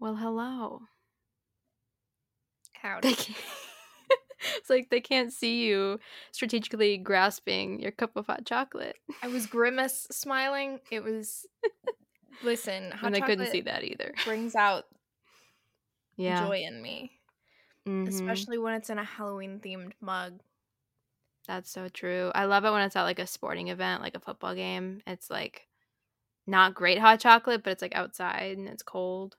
Well, hello. Howdy. It's like they can't see you strategically grasping your cup of hot chocolate, I was grimace smiling. It was. Listen, hot and they couldn't see that either. brings out Yeah. joy in me, Mhm. especially when it's in a Halloween themed mug. That's so true. I love it when it's at like a sporting event, like a football game. It's like not great hot chocolate, but it's like outside and it's cold.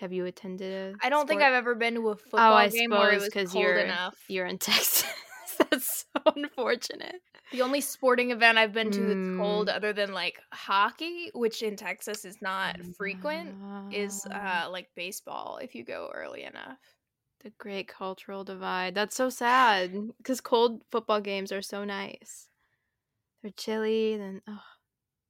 Have you attended? a I don't think I've ever been to a football Oh, I game where it suppose was because cold you're enough. you're in Texas. That's so unfortunate. The only sporting event I've been to that's cold, Mm. other than like hockey, which in Texas is not frequent, is uh like baseball if you go early enough. the great cultural divide. That's so sad because cold football games are so nice. They're chilly, then oh,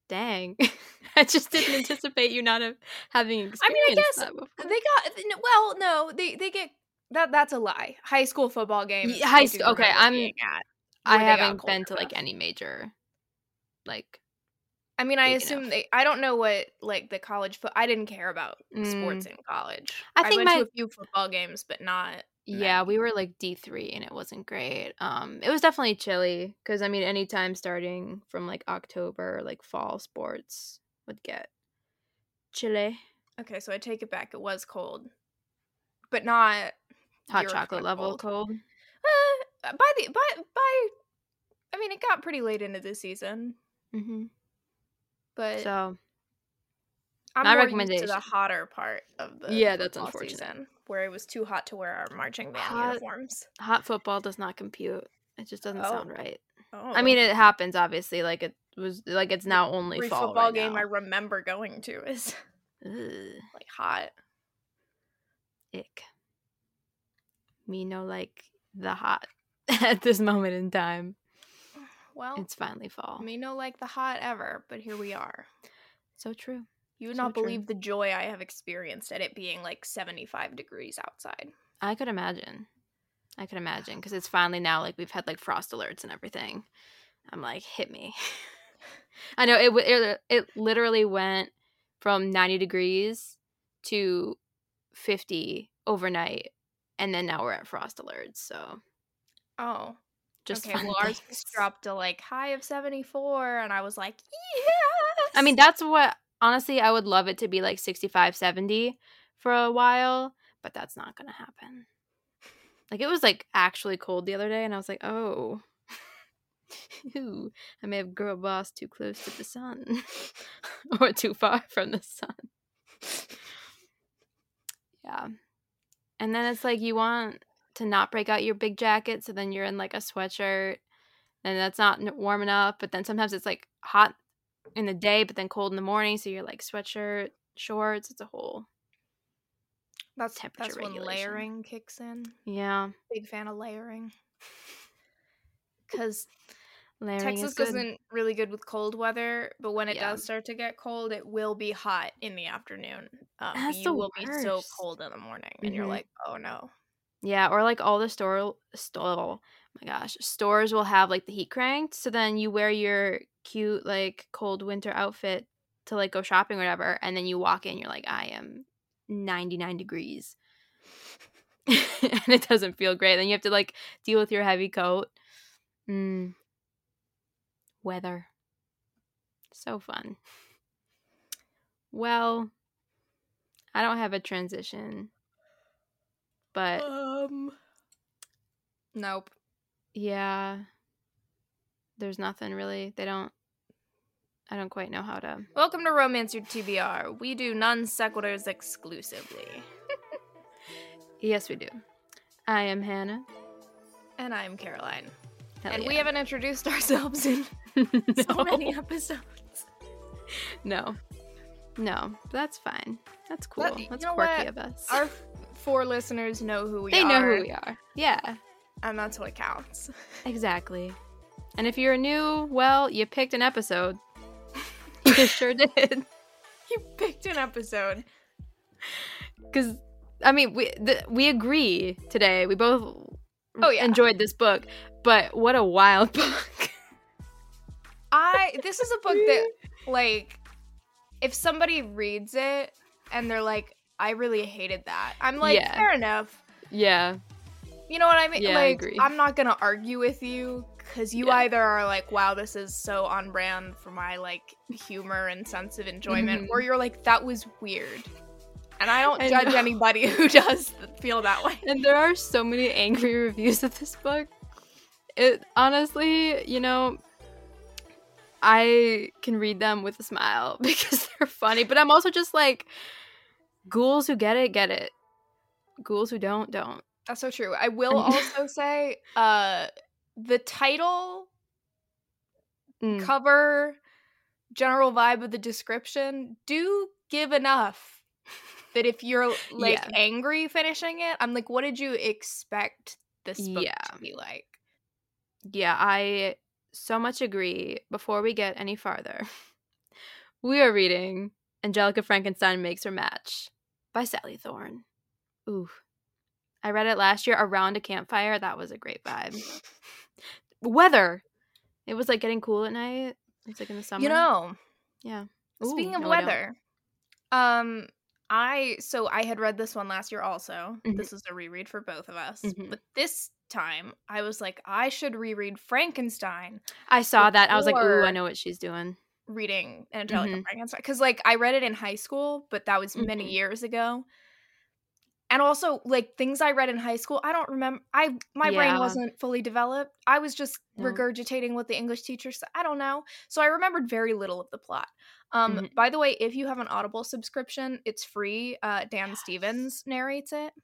dang! I just didn't anticipate you not have, having I mean, I guess. They got well, no, they they get that that's a lie. High school football games. Ye- high school okay, I'm- at, I where they got haven't been to like any major, like I mean, I assume enough. they. I don't know what like the college foot. I didn't care about Mm. sports in college. I think went my- to a few football games, but not. Yeah, we were like D three, and it wasn't great. Um, it was definitely chilly because I mean, anytime starting from like October, like fall sports would get chilly. Okay, so I take it back. It was cold, but not Hot chocolate level cold. cold. Uh, by the by by. I mean, it got pretty late into the season, Mm-hmm. but So I'm my used to the hotter part of the Yeah, that's unfortunate. season, where it was too hot to wear our marching band Hot- uniforms. hot football does not compute. It just doesn't Oh. sound right. Oh, I mean, it happens obviously. Like it was like it's now only every fall football right game now. I remember going to is like hot. ick. Me no like the hot at this moment in time. Well, It's finally fall. me no like the hot ever, but here we are. So true. You would So not true. believe the joy I have experienced at it being like 75 degrees outside. I could imagine. I could imagine because it's finally now like we've had like frost alerts and everything. I'm like, hit me. I know it, it. It literally went from 90 degrees to 50 overnight, and then now we're at frost alerts. So Oh, just okay. Well, ours things. dropped to like high of 74, and I was like, yes. I mean, that's what honestly I would love it to be like 65, 70 for a while, but that's not gonna happen. Like it was like actually cold the other day, and I was like, oh. Ooh, I may have girl boss too close to the sun or too far from the sun. Yeah. And then it's like you want to not break out your big jacket, so then you're in like a sweatshirt and that's not warm enough, but then sometimes it's like hot in the day, but then cold in the morning, so you're like sweatshirt, shorts, it's a whole that's temperature that's when layering kicks in. yeah. Big fan of layering. Because Texas isn't really good with cold weather, but when it Yeah. does start to get cold, it will be hot in the afternoon. Um, That's you the will be so cold in the morning, and you're Mhm. like, oh no. Yeah, or like all the store store oh my gosh, stores will have like the heat cranked, so then you wear your cute like cold winter outfit to like go shopping or whatever, and then you walk in, you're like, I am 99 degrees. and it doesn't feel great. Then you have to like deal with your heavy coat. Mm. Weather. So fun. Well, I don't have a transition. But Um. Nope. yeah, there's nothing really. They don't. I don't quite know how to. Welcome to Romance Your TBR. We do non sequiturs exclusively. Yes, we do. I am Hannah. And I'm Caroline. Hell and we haven't introduced ourselves in so many episodes. no, no, that's fine. That's cool. That- that's quirky what? of us. Our four listeners know who we they are. They know who we are. Yeah, And that's what counts. exactly. And if you're new, well, you picked an episode. you sure did. You picked an episode. Because I mean, we the, we agree today. We both Oh, yeah. enjoyed this book, but what a wild book. I this is a book that like if somebody reads it and they're like, I really hated that. I'm like, Yeah. fair enough. Yeah. You know what I mean? Yeah, I like, agree. I'm not gonna argue with you because you Yeah. either are like, wow, this is so on brand for my like humor and sense of enjoyment, Mhm. or you're like, that was weird. And I don't I judge know. anybody who does feel that way. And there are so many angry reviews of this book. It honestly, you know, I can read them with a smile because they're funny, but I'm also just like ghouls who get it, get it. Ghouls who don't, don't. That's so true. I will also say, uh, the title, Mm. cover, general vibe of the description do give enough that if you're like Yeah. angry finishing it, I'm like, what did you expect this book Yeah. to be like? Yeah, I so much agree. Before we get any farther, we are reading Angelika Frankenstein Makes Her Match by Sally Thorne. Ooh. I read it last year around a campfire. That was a great vibe. Weather. It was like getting cool at night. It's like in the summer. You know, yeah. speaking of no, I weather, um, I so I had read this one last year also. Mhm. This is a reread for both of us, Mhm. but this time I was like, I should reread Frankenstein. I saw that. I was like, ooh, I know what she's doing. Reading Angelika Mhm. Frankenstein because like I read it in high school, but that was many Mhm. years ago. And also like things I read in high school, I don't remember. I my brain wasn't fully developed. I was just No. regurgitating what the English teacher said. I don't know. So I remembered very little of the plot. Um Mhm. by the way, if you have an Audible subscription, it's free. Uh Dan Stevens narrates it.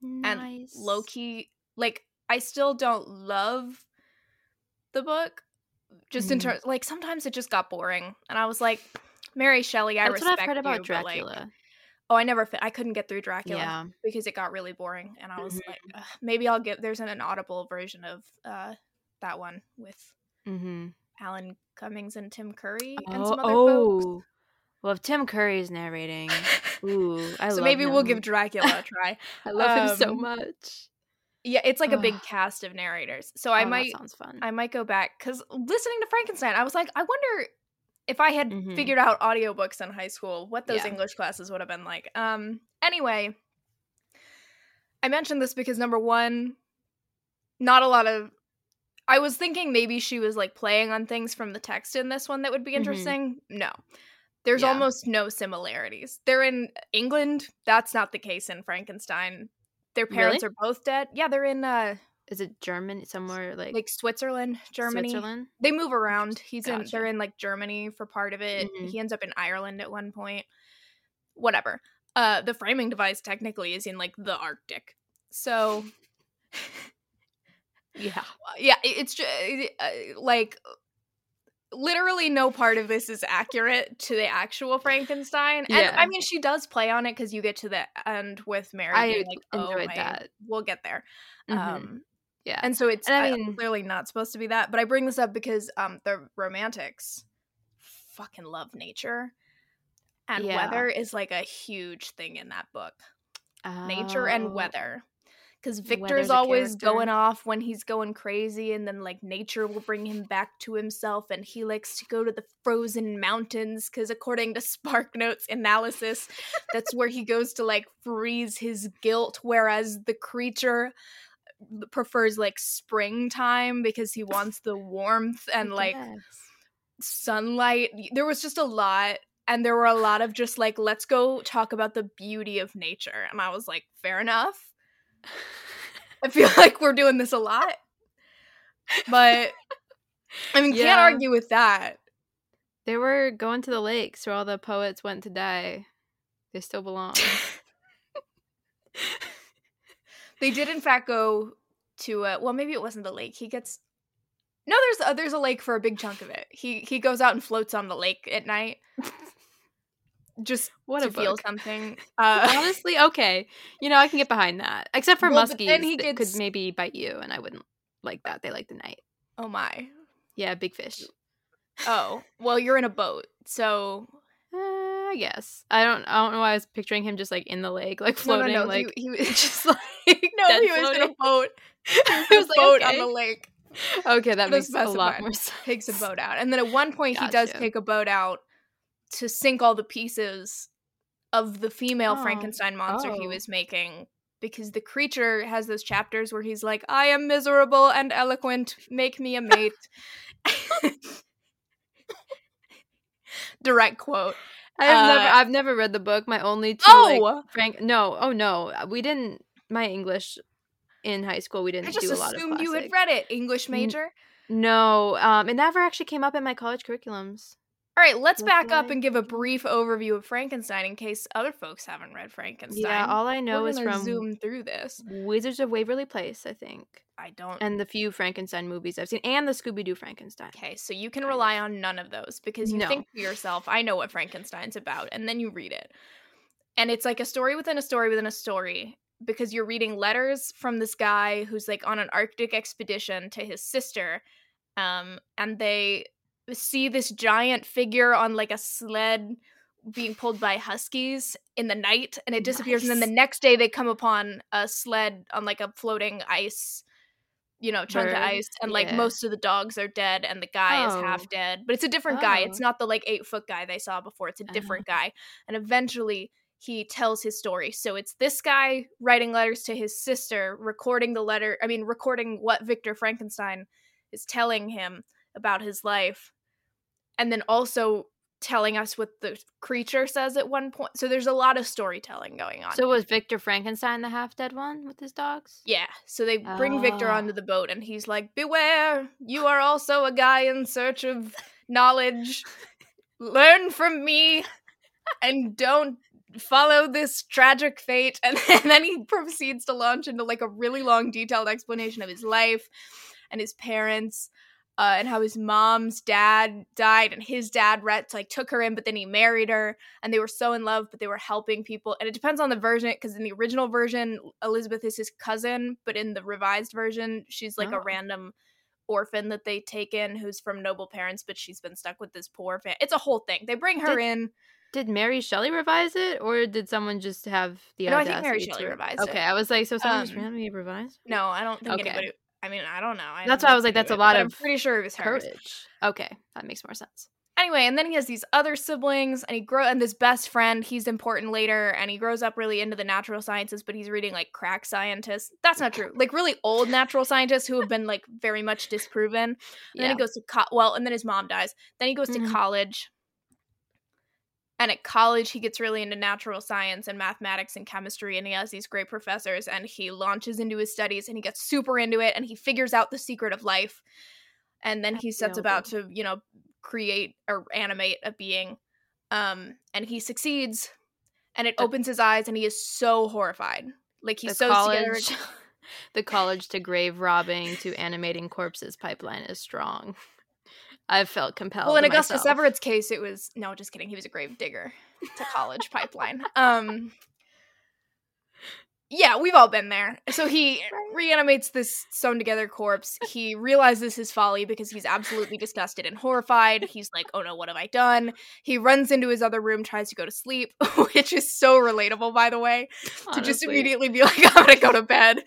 Nice. Low key like I still don't love the book just in Mhm. terms like sometimes it just got boring and I was like Mary Shelley, I That's respect what I've heard about you, but, like, Dracula. oh, I never fit. I couldn't get through Dracula yeah. because it got really boring, and I was Mhm. like, maybe I'll get. There's an, an audible version of uh that one with Mm-hmm. Alan Cummings and Tim Curry and Oh, some other folks. oh. well, if Tim Curry is narrating, ooh, I so maybe we'll give. Dracula a try. I love him so um, much. Yeah, it's like a big cast of narrators. So I Oh, might That sounds fun. I might go back because listening to Frankenstein, I was like, I wonder if I had Mhm. figured out audiobooks in high school, what those Yeah. English classes would have been like. Um, anyway, I mentioned this because number one, not a lot of. I was thinking maybe she was like playing on things from the text in this one that would be Mhm. interesting. No. There's Yeah. almost no similarities. They're in England. That's not the case in Frankenstein. Their parents Really? are both dead. Yeah, they're in uh Is it German somewhere like, like Switzerland, Germany. Switzerland? They move around. He's in they're in like Germany for part of it. Mhm. He ends up in Ireland at one point. Whatever. Uh the framing device technically is in like the Arctic. So Yeah. yeah, it's just like literally no part of this is accurate to the actual Frankenstein. And Yeah. I mean she does play on it cuz you get to the end with Mary I being like, "Oh, enjoyed my- that. We'll get there." Mhm. Um yeah. and so it's And I uh, mean- clearly not supposed to be that but i bring this up because um the romantics fucking love nature and Yeah. weather is like a huge thing in that book nature Oh. and weather because victor's always going off when he's going crazy and then like nature will bring him back to himself and he likes to go to the frozen mountains because according to spark notes analysis that's where he goes to like freeze his guilt whereas the creature uh, prefers like springtime because he wants the warmth and like sunlight. There was just a lot and there were a lot of just like let's go talk about the beauty of nature and I was like fair enough. I feel like we're doing this a lot. But I mean, can't argue with that. They were going to the lakes where all the poets went to die. They still belong. They did in fact go to uh well maybe it wasn't the lake. He gets No, there's a, there's a lake for a big chunk of it. He he goes out and floats on the lake at night. Just what to a feel book. something. Uh Honestly, okay. You know, I can get behind that. Except for Well, muskies then he that gets- could maybe bite you, and I wouldn't like that. They like the night. oh my. Yeah, big fish. Oh, well you're in a boat. So Uh, I guess. I don't. I don't know why I was picturing him just like in the lake, like No, no, floating, no, like he was- just like no, he was in a boat. He was was like, boat on okay. the lake. Okay, that makes a lot more sense. Takes a boat out. And then at one point he does take a boat out to sink all the pieces of the female Oh. Frankenstein monster he Oh. was making because the creature has those chapters where he's like, I am miserable and eloquent, make me a mate. Direct quote. I've never Uh, I've never read the book. My only two Oh! like Frank no, oh no. We didn't my English in high school we didn't I just do a lot of assumed you had read it, English major. No, um, it never actually came up in my college curriculums. All right, let's That's back up and give a brief overview of Frankenstein in case other folks haven't read Frankenstein. Yeah, all I know We're is from zoom through this. Wizards of Waverly Place, I think, I don't. and the few Frankenstein movies I've seen, and the Scooby Doo Frankenstein. Okay, so you can rely on none of those because you No. think to yourself, I know what Frankenstein's about, and then you read it. And it's like a story within a story within a story because you're reading letters from this guy who's like on an Arctic expedition to his sister. Um, and they see this giant figure on like a sled being pulled by huskies in the night and it disappears and then the next day they come upon a sled on like a floating ice you know chunk of ice and like Yeah. most of the dogs are dead and the guy is Oh. half dead but it's a different guy it's Oh. not the like eight foot guy they saw before it's a Oh. different guy and eventually he tells his story so it's this guy writing letters to his sister recording the letter i mean recording what victor frankenstein is telling him about his life and then also telling us what the creature says at one point so there's a lot of storytelling going on So was Victor Frankenstein the half dead one with his dogs? yeah, so they bring Victor onto oh. the boat, and he's like, Beware, you are also a guy in search of knowledge. Learn from me and don't follow this tragic fate. And, then he proceeds to launch into like a really long, detailed explanation of his life and his parents. Uh, and how his mom's dad died, and his dad Rhett like took her in, but then he married her, and they were so in love, but they were helping people. And it depends on the version, because in the original version, Elizabeth is his cousin, but in the revised version, she's like a Oh. random orphan that they take in who's from noble parents, but she's been stuck with this poor family. It's a whole thing. They bring her Did- in. Did Mary Shelley revise it, or did someone just have the idea No, I think Mary Shelley re- revised it. Okay, I was like, so someone just Um, randomly revised No, I don't think Okay. anybody. I mean, I don't know. I That's why I was like, that's into a lot of. I'm pretty sure it was hers. courage. Okay, that makes more sense. anyway, and then he has these other siblings, and he grow and this best friend. He's important later, and he grows up really into the natural sciences, but he's reading like crack scientists. That's not true. Like really old natural scientists who have been like very much disproven. And then he goes to co- well, and then his mom dies. Then he goes Mhm. to college. And at college, he gets really into natural science and mathematics and chemistry, and he has these great professors. And he launches into his studies, and he gets super into it, and he figures out the secret of life. And then he sets about to, you know, create or animate a being. Um, and he succeeds, and it opens his eyes, and he is so horrified. Like he's the together. college, the college to grave robbing to animating corpses pipeline is strong. I've felt compelled. Well, in Augustus myself. Everett's case, it was no, just kidding. He was a grave digger to college pipeline. Um, yeah, we've all been there. So he reanimates this sewn together corpse. He realizes his folly because he's absolutely disgusted and horrified. He's like, "Oh no, what have I done?" He runs into his other room, tries to go to sleep, which is so relatable, by the way, to just immediately be like, "I'm gonna go to bed."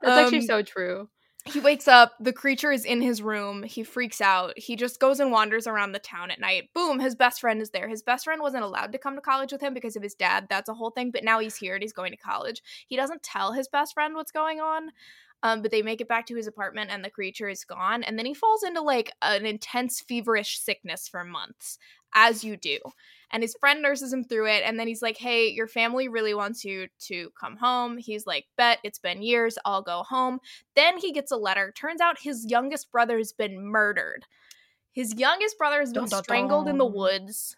That's actually Um, so true. He wakes up the creature is in his room he freaks out he just goes and wanders around the town at night. Boom his best friend is there. His best friend wasn't allowed to come to college with him because of his dad that's a whole thing but now he's here and he's going to college. He doesn't tell his best friend what's going on um, but they make it back to his apartment and the creature is gone. And then he falls into like an intense feverish sickness for months as you do. And his friend nurses him through it and then he's like hey your family really wants you to come home. He's like bet it's been years i'll go home. Then he gets a letter. Turns out his youngest brother has been murdered. His youngest brother has been Dun, dun, strangled in the dun. woods.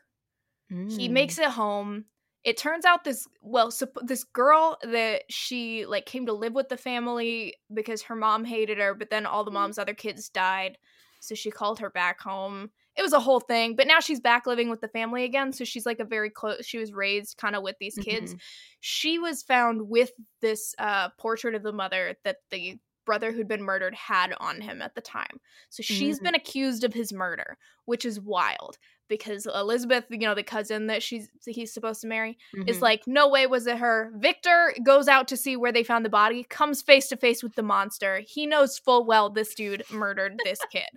He Mm. makes it home it turns out this well this girl that she like came to live with the family because her mom hated her but then all the mom's other kids died so she called her back home it was a whole thing but now she's back living with the family again so she's like a very close she was raised kind of with these kids Mhm. she was found with this uh, portrait of the mother that the brother who'd been murdered had on him at the time. So she's Mm. been accused of his murder, which is wild because Elizabeth, you know, the cousin that she's he's supposed to marry, is Mhm. like, no way was it her. Victor goes out to see where they found the body, comes face to face with the monster. He knows full well this dude murdered this kid.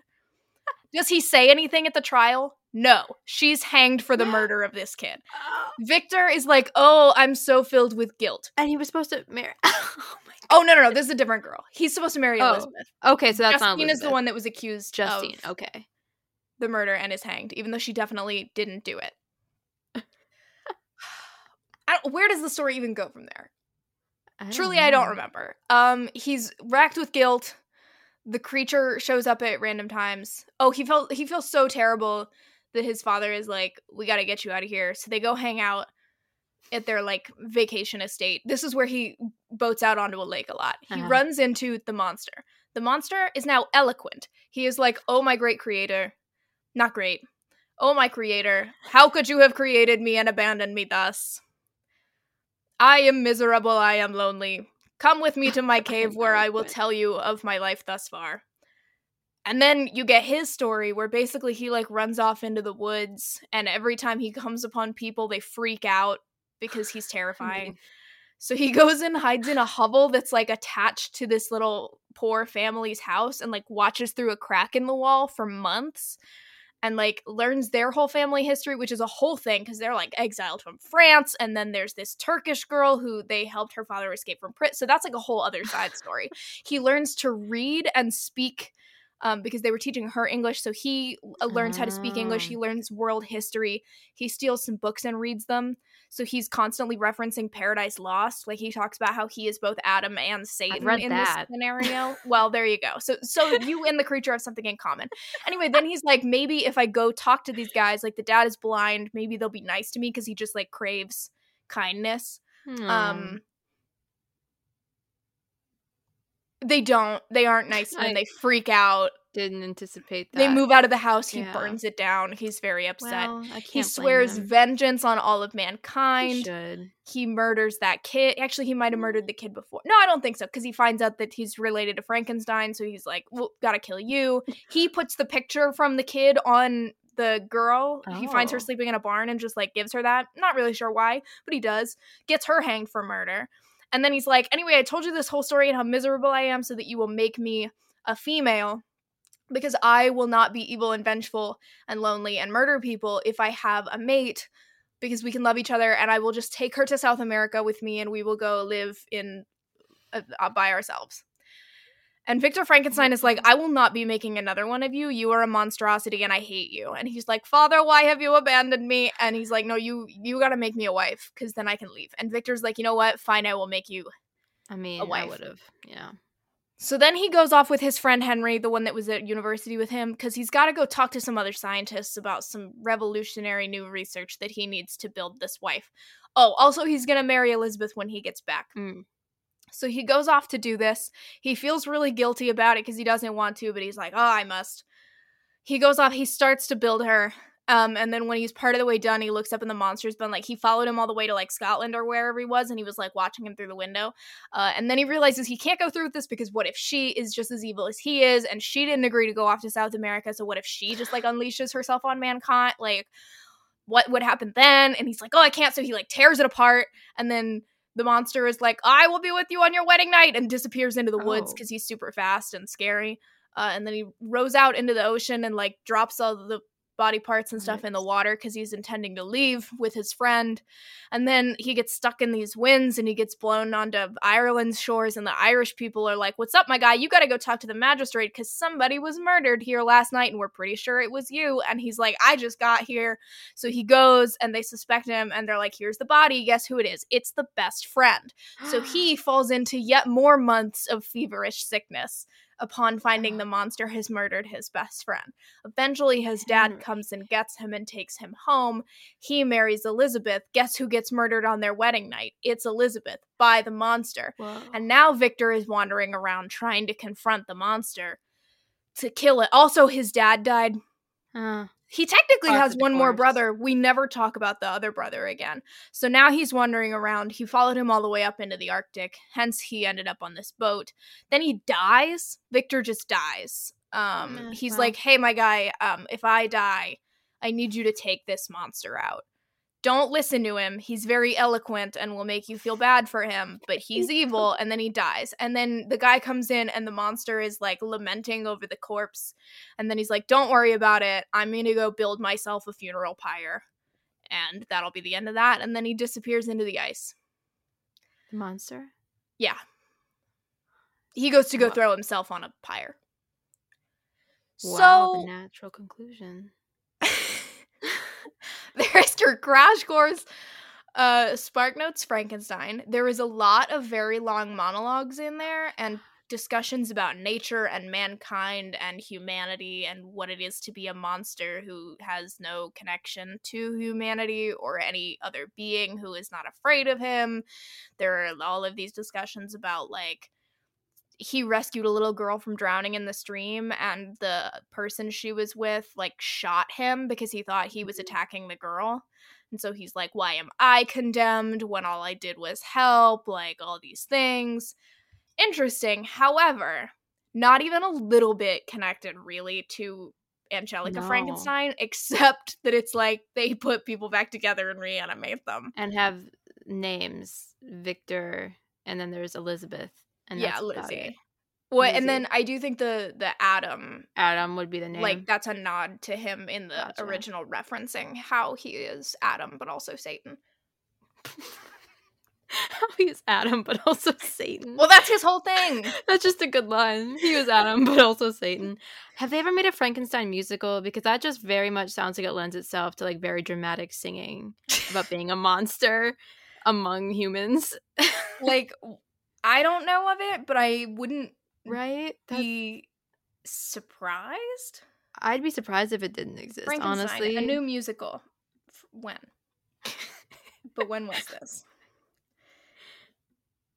Does he say anything at the trial? No, she's hanged for the murder of this kid. Victor is like, "Oh, I'm so filled with guilt." And he was supposed to marry. oh Oh no, no, no! This is a different girl. He's supposed to marry Oh, Elizabeth. Okay, so that's not Justine is the one that was accused Justine. of Okay. The murder and is hanged, even though she definitely didn't do it. I where does the story even go from there? Truly, I don't remember. Um, he's racked with guilt. The creature shows up at random times. Oh, he felt he feels so terrible that his father is like, "We got to get you out of here." So they go hang out at their like vacation estate. This is where he boats out onto a lake a lot. He Uh-huh. runs into the monster. The monster is now eloquent. He is like, "Oh my great creator, not great. Oh my creator, how could you have created me and abandoned me thus? I am miserable, I am lonely. Come with me to my cave where I will tell you of my life thus far. And then you get his story where basically he like runs off into the woods and every time he comes upon people they freak out because he's terrifying. So he goes and hides in a hovel that's like attached to this little poor family's house and like watches through a crack in the wall for months and like learns their whole family history, which is a whole thing because they're like exiled from France. And then there's this Turkish girl who they helped her father escape from prison. So that's like a whole other side story. he learns to read and speak. Um, because they were teaching her English, so he uh, learns how to speak English. Ah. He learns world history. He steals some books and reads them. So he's constantly referencing Paradise Lost. Like he talks about how he is both Adam and Satan in that. this scenario. well, there you go. So so you and the creature have something in common. Anyway, then he's like, maybe if I go talk to these guys, like the dad is blind, maybe they'll be nice to me because he just like craves kindness. Hmm. Um they don't. They aren't nice to him. I- They freak out. Didn't anticipate that. They move out of the house. He Yeah. burns it down. He's very upset. Well, he swears vengeance on all of He mankind should. he murders that kid. Actually, he might have murdered the kid before. No, I don't think so, because he finds out that he's related to Frankenstein. So he's like, "Well, gotta kill you." He puts the picture from the kid on the girl. He finds her Oh. sleeping in a barn and just like gives her that. Not really sure why, but he does. Gets her hanged for murder. And then he's like, "Anyway, I told you this whole story and how miserable I am, so that you will make me a female." Because I will not be evil and vengeful and lonely and murder people if I have a mate because we can love each other and I will just take her to South America with me and we will go live in uh, uh, by ourselves. And Victor Frankenstein is like, I will not be making another one of you. You are a monstrosity and I hate you. And he's like, Father, why have you abandoned me? And he's like, No, you you got to make me a wife because then I can leave. And Victor's like, You know what? Fine, I will make you I mean, I wife. would have. Yeah. So then he goes off with his friend Henry, the one that was at university with him, because he's got to go talk to some other scientists about some revolutionary new research that he needs to build this wife. Oh, also, he's going to marry Elizabeth when he gets back. Mm. So he goes off to do this. He feels really guilty about it because he doesn't want to, but he's like, oh, I must. He goes off, he starts to build her. Um, and then when he's part of the way done, he looks up and the monster's been like, he followed him all the way to like Scotland or wherever he was, and he was like watching him through the window. Uh, and then he realizes he can't go through with this because what if she is just as evil as he is, and she didn't agree to go off to South America? So what if she just like unleashes herself on mankind? Like, what would happen then? And he's like, oh, I can't. So he like tears it apart, and then the monster is like, I will be with you on your wedding night, and disappears into the woods Oh. because he's super fast and scary. Uh, and then he rows out into the ocean and like drops all the body parts and stuff in the water because he's intending to leave with his friend. And then he gets stuck in these winds and he gets blown onto Ireland's shores. And the Irish people are like, What's up, my guy? You got to go talk to the magistrate because somebody was murdered here last night and we're pretty sure it was you. And he's like, I just got here. So he goes and they suspect him and they're like, Here's the body. Guess who it is? It's the best friend. So he falls into yet more months of feverish sickness upon finding the monster has murdered his best friend. Eventually, his dad comes and gets him and takes him home. He marries Elizabeth. Guess who gets murdered on their wedding night? It's Elizabeth by the monster. Whoa. And now Victor is wandering around trying to confront the monster to kill it. Also, his dad died. Uh, He technically has one more brother. We never talk about the other brother again. So now he's wandering around. He followed him all the way up into the Arctic. Hence, he ended up on this boat. Then he dies. Victor just dies. Um, Eh, he's well. like, "Hey, my guy, um, if I die, I need you to take this monster out. Don't listen to him. He's very eloquent and will make you feel bad for him, but he's evil. And then he dies. And then the guy comes in and the monster is like lamenting over the corpse. And then he's like, don't worry about it. I'm going to go build myself a funeral pyre. And that'll be the end of that. And then he disappears into the ice. The monster? Yeah. He goes to go Wow. throw himself on a pyre. Wow, so the natural conclusion. there's your crash course. Uh spark notes frankenstein. There is a lot of very long monologues in there and discussions about nature and mankind and humanity and what it is to be a monster who has no connection to humanity or any other being who is not afraid of him. There are all of these discussions about like he rescued a little girl from drowning in the stream and the person she was with like shot him because he thought he was mm-hmm. attacking the girl. And so he's like why am i condemned when all i did was help like all these things. Interesting. However not even a little bit connected really to angelika No. frankenstein except that it's like they put people back together and reanimate them. And have names Victor, and then there's Elizabeth. And yeah lizzie well and then i do think the the adam Adam would be the name. like that's a nod to him in the Gotcha. original referencing how he is adam but also satan how he was Adam, but also Satan. well that's his whole thing That's just a good line. He was Adam, but also Satan. Have they ever made a Frankenstein musical? Because that just very much sounds like it lends itself to like very dramatic singing about being a monster among humans, like i don't know of it but i wouldn't right? That's- be surprised I'd be surprised if it didn't exist. Honestly, a new musical when but when was this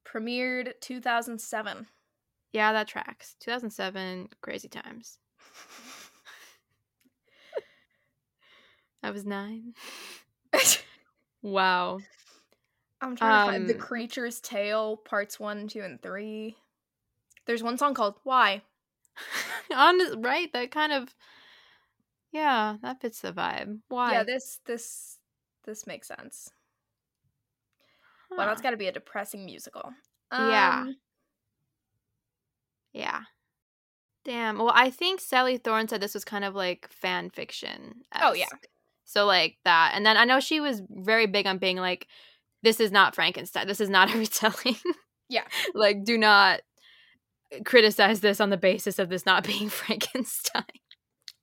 premiered 2007 yeah, that tracks. 2007, crazy times. I was nine. Wow. I'm trying to find the Um, creature's tale parts one two and three there's one song called why On right, that kind of yeah, that fits the vibe. Why? Yeah, this this this makes sense. Well, that's Huh. got to be a depressing musical. Yeah. Um, yeah. Damn. Well, I think Sally Thorne said this was kind of like fan fiction. Oh, yeah. So like that, and then I know she was very big on being like, "This is not Frankenstein. This is not a retelling." Yeah. like, do not criticize this on the basis of this not being Frankenstein.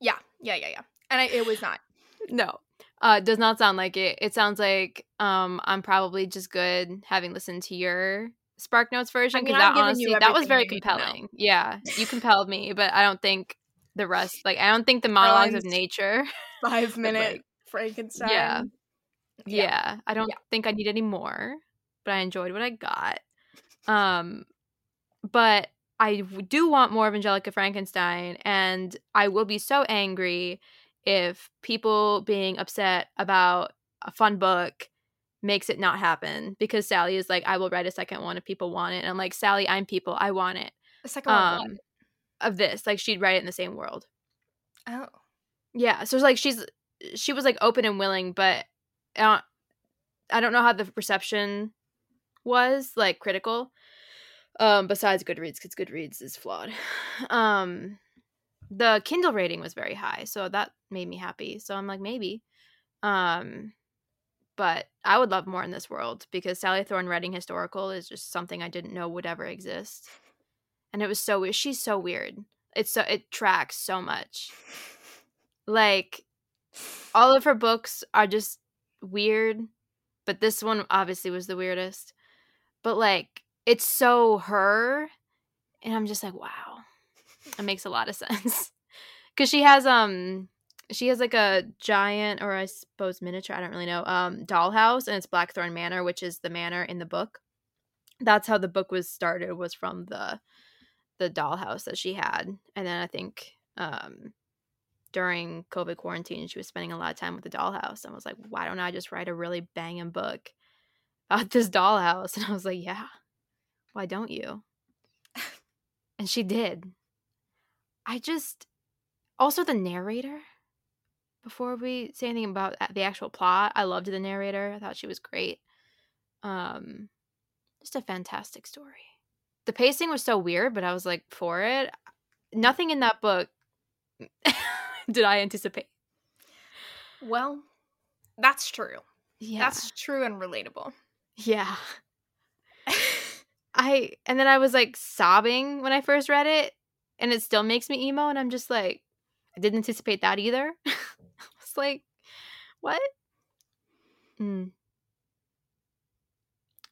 yeah, yeah, yeah, yeah. And I, it was not. No. Uh does not sound like it. It sounds like um I'm probably just good having listened to your Spark Notes version because I'm that honestly that was very you need to know. compelling. Yeah, you compelled me, but I don't think the rest like I don't think the monologues of nature. Five minute like, Frankenstein. yeah. Yeah. Yeah. I don't Yeah. think I need any more, but I enjoyed what I got. Um but I do want more of Angelika Frankenstein and I will be so angry if people being upset about a fun book makes it not happen because Sally is like I will write a second one if people want it and I'm like Sally I'm people I want it The second one. um what? of this like she'd write it in the same world Oh. yeah so it's like she's she was like open and willing but I don't, I don't know how the reception was like critical um besides goodreads because goodreads is flawed. Um the kindle rating was very high so that made me happy. So i'm like maybe. Um but i would love more in this world because sally thorne writing historical is just something i didn't know would ever exist. And it was so weird she's so weird. It's so it tracks so much. Like all of her books are just weird but this one obviously was the weirdest. But like it's so her and i'm just like wow. It makes a lot of sense. Because she has um she has like a giant or i suppose miniature i don't really know um dollhouse and it's blackthorn manor which is the manor in the book. That's how the book was started was from the the dollhouse that she had. And then i think um during covid quarantine she was spending a lot of time with the dollhouse and I was like why don't i just write a really banging book about this dollhouse and i was like yeah why don't you and she did i just also the narrator before we say anything about the actual plot, I loved the narrator. I thought she was great. Um, just a fantastic story. The pacing was so weird, but I was like for it. Nothing in that book did I anticipate. Well, that's true. Yeah. That's true and relatable. yeah. I and then I was like sobbing when I first read it, and it still makes me emo, and I'm just like, I didn't anticipate that either. I was like, what? Mm.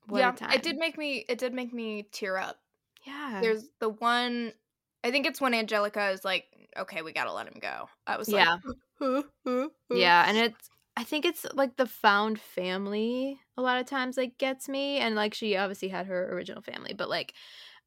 What yeah, it did make me it did make me tear up. Yeah. There's the one I think it's when Angelika is like, okay, we gotta let him go. I was Yeah. like, yeah, and it's I think it's like the found family a lot of times like gets me and like she obviously had her original family, but like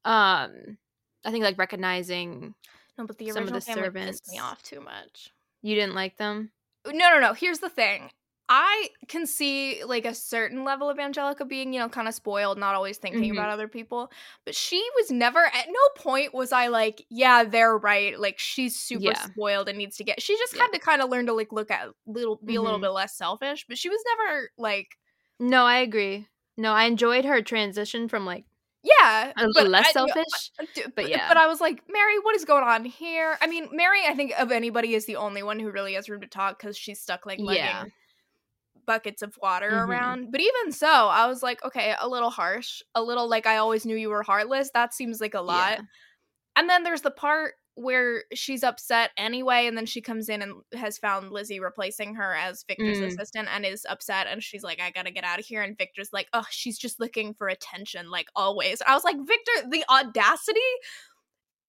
um I think like recognizing no, but the some of original the family pissed me servants. off too much. you didn't like them. No, no, no. Here's the thing. I can see like a certain level of Angelika being, you know, kind of spoiled, not always thinking Mhm. about other people. But she was never at no point was I like, yeah, they're right. Like she's super Yeah. spoiled and needs to get. She just Yeah. had to kind of learn to like look at little, be a little Mhm. bit less selfish. But she was never like, No, I agree. No, I enjoyed her transition from like yeah, a little less I- selfish. D- But but yeah. but I was like, Mary, what is going on here? I mean, Mary, I think of anybody is the only one who really has room to talk because she's stuck like Yeah. Buckets of water Mhm. around. But even so, I was like, okay, a little harsh, a little like I always knew you were heartless. That seems like a lot. Yeah. And then there's the part where she's upset anyway, and then she comes in and has found Lizzie replacing her as Victor's Mm. assistant and is upset. And she's like, I gotta get out of here. And Victor's like, oh, she's just looking for attention, like always. I was like, Victor, the audacity,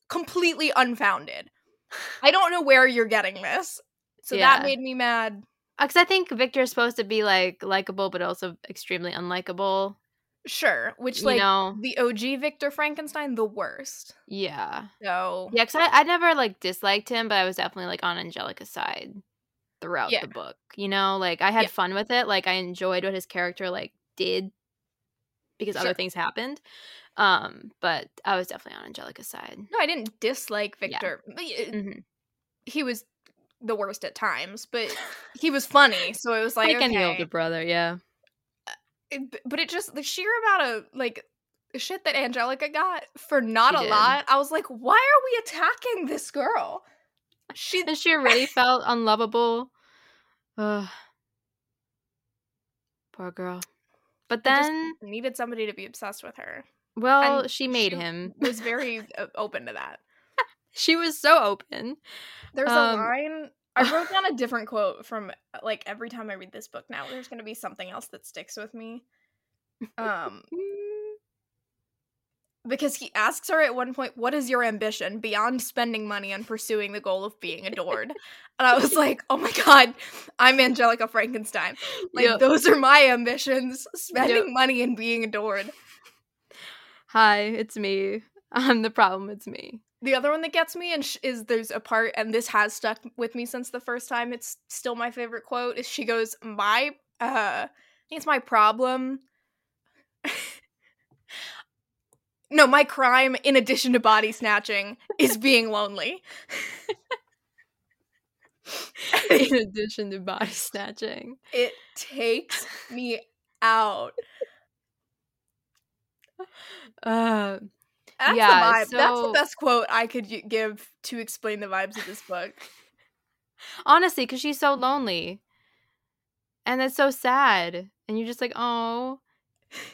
completely unfounded. I don't know where you're getting this. So that made me mad. Because I think Victor is supposed to be like likable, but also extremely unlikable. Sure. Which, You like, know? the OG Victor Frankenstein, the worst. Yeah. So, Yeah, because I, I never like disliked him, but I was definitely like on Angelika's side throughout Yeah. the book. You know, like I had Yeah. fun with it. Like I enjoyed what his character like did because Sure. other things happened. Um, but I was definitely on Angelika's side. no, I didn't dislike Yeah. Victor. But y- Mhm. He was the worst at times, but he was funny. So it was like, Like any okay. older brother, yeah. It- but it just, the sheer amount of, like, shit that Angelika got for not She a did. lot, I was like, why are we attacking this girl? She, And she already felt unlovable. Ugh. Poor girl. But then, needed somebody to be obsessed with her. well, and she made she him. Was very uh, open to that. She was so open. There's Um, a line. I wrote down a different quote from uh, like every time I read this book now. There's gonna be something else that sticks with me. Um, because he asks her at one point, "What is your ambition beyond spending money on pursuing the goal of being adored?" and I was like, "Oh my god, I'm Angelika Frankenstein. Like Yep. those are my ambitions: spending Yep. money and being adored." Hi, it's me. I'm the problem. It's me. The other one that gets me and sh- is there's a part, and this has stuck with me since the first time. It's still my favorite quote. Is she goes, "My, uh, I think it's my problem." no, my crime, in addition to body snatching, is being lonely. In addition to body snatching. it takes me out. Uh, That's Yeah, the vibe. That's the best quote I could give to explain the vibes of this book. honestly, because she's so lonely. And it's so sad. And you're just like, oh,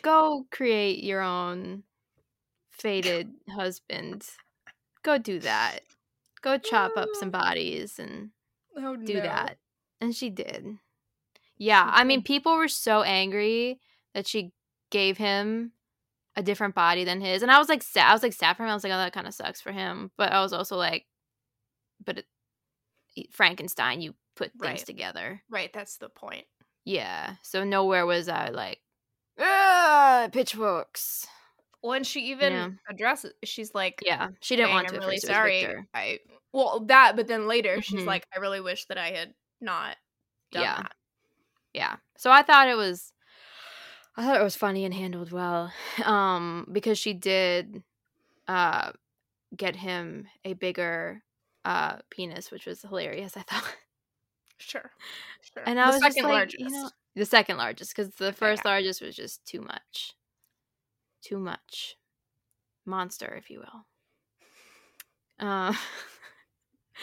go create your own fated husband. Go do that. Go chop up some bodies and Oh do no. that. And she did. Yeah, I mean, people were so angry that she gave him a different body than his, and I was like, sad. I was like sad for him. I was like, oh, that kind of sucks for him. But I was also like, but it, Frankenstein, you put things Right. together. Right, that's the point. Yeah. So nowhere was I like, ah, pitchforks. When she even Yeah. addresses, she's like, Yeah, she didn't "Dang, want I'm to. at really first, it was sorry. I well that, but then later she's Mhm. like, I really wish that I had not done Yeah. that. yeah so i thought it was i thought it was funny and handled well um because she did uh get him a bigger uh penis which was hilarious i thought Sure. Sure. And I the was second just like, largest. you know, the second largest because the first yeah. largest was just too much, too much, monster, if you will. Uh,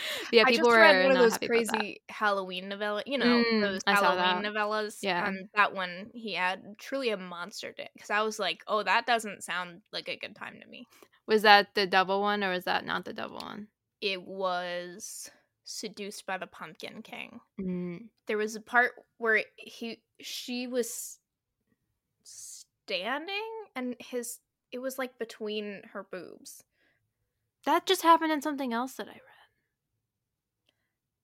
yeah, people I just were read one of those happy about that. crazy Halloween novella, you know, Mm, those I Halloween novellas. Yeah. And that one he had truly a monster dick. Because I was like, oh, that doesn't sound like a good time to me. Was that the double one or was that not the double one? It was seduced by the Pumpkin King. Mm. There was a part where he she was standing and his it was like between her boobs. That just happened in something else that I read.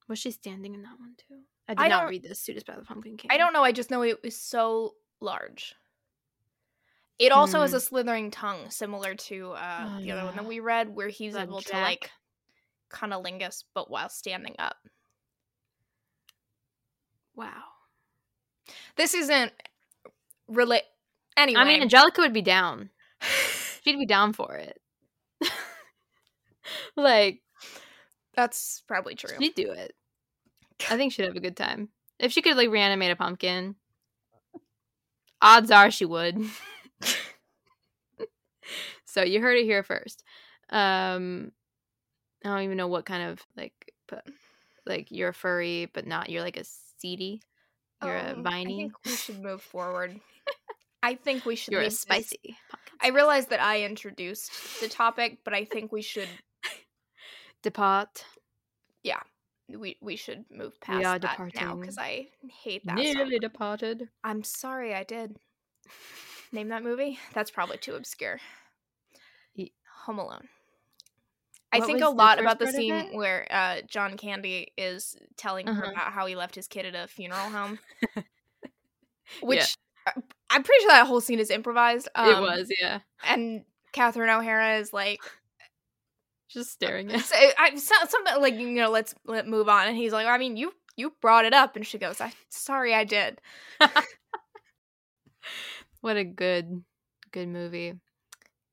Was she standing in that one too? I did I not read this Seduced by the Pumpkin King. I don't know, I just know it was so large. It also has Hmm. a slithering tongue, similar to uh, Oh, the other one that we read, where he's That able to Jack. like cunnilingus, but while standing up. Wow. This isn't relate. Anyway, I mean, Angelika would be down. She'd be down for it. like, that's probably true. she'd do it. I think she'd have a good time. If she could, like, reanimate a pumpkin, odds are she would. so you heard it here first. Um, I don't even know what kind of, like, pu- like, you're a furry, but not, you're like a seedy. You're a Um, viney. I think we should move forward. I think we should. You're a leave this- spicy. I realize that I introduced the topic, but I think we should Depart. We we should move past that now because I hate that. song. Nearly departed. I'm sorry, I did. Name that movie? That's probably too obscure. Ye- Home Alone. I What think a lot about the scene where uh, John Candy is telling her Uh-huh. about how he left his kid at a funeral home. Which uh, I'm pretty sure that whole scene is improvised. it um, was, yeah. And Catherine O'Hara is like, Just staring at so, I, so, something like, you know, let's let move on. And he's like, I mean, you you brought it up. And she goes, I sorry, I did. What a good, good movie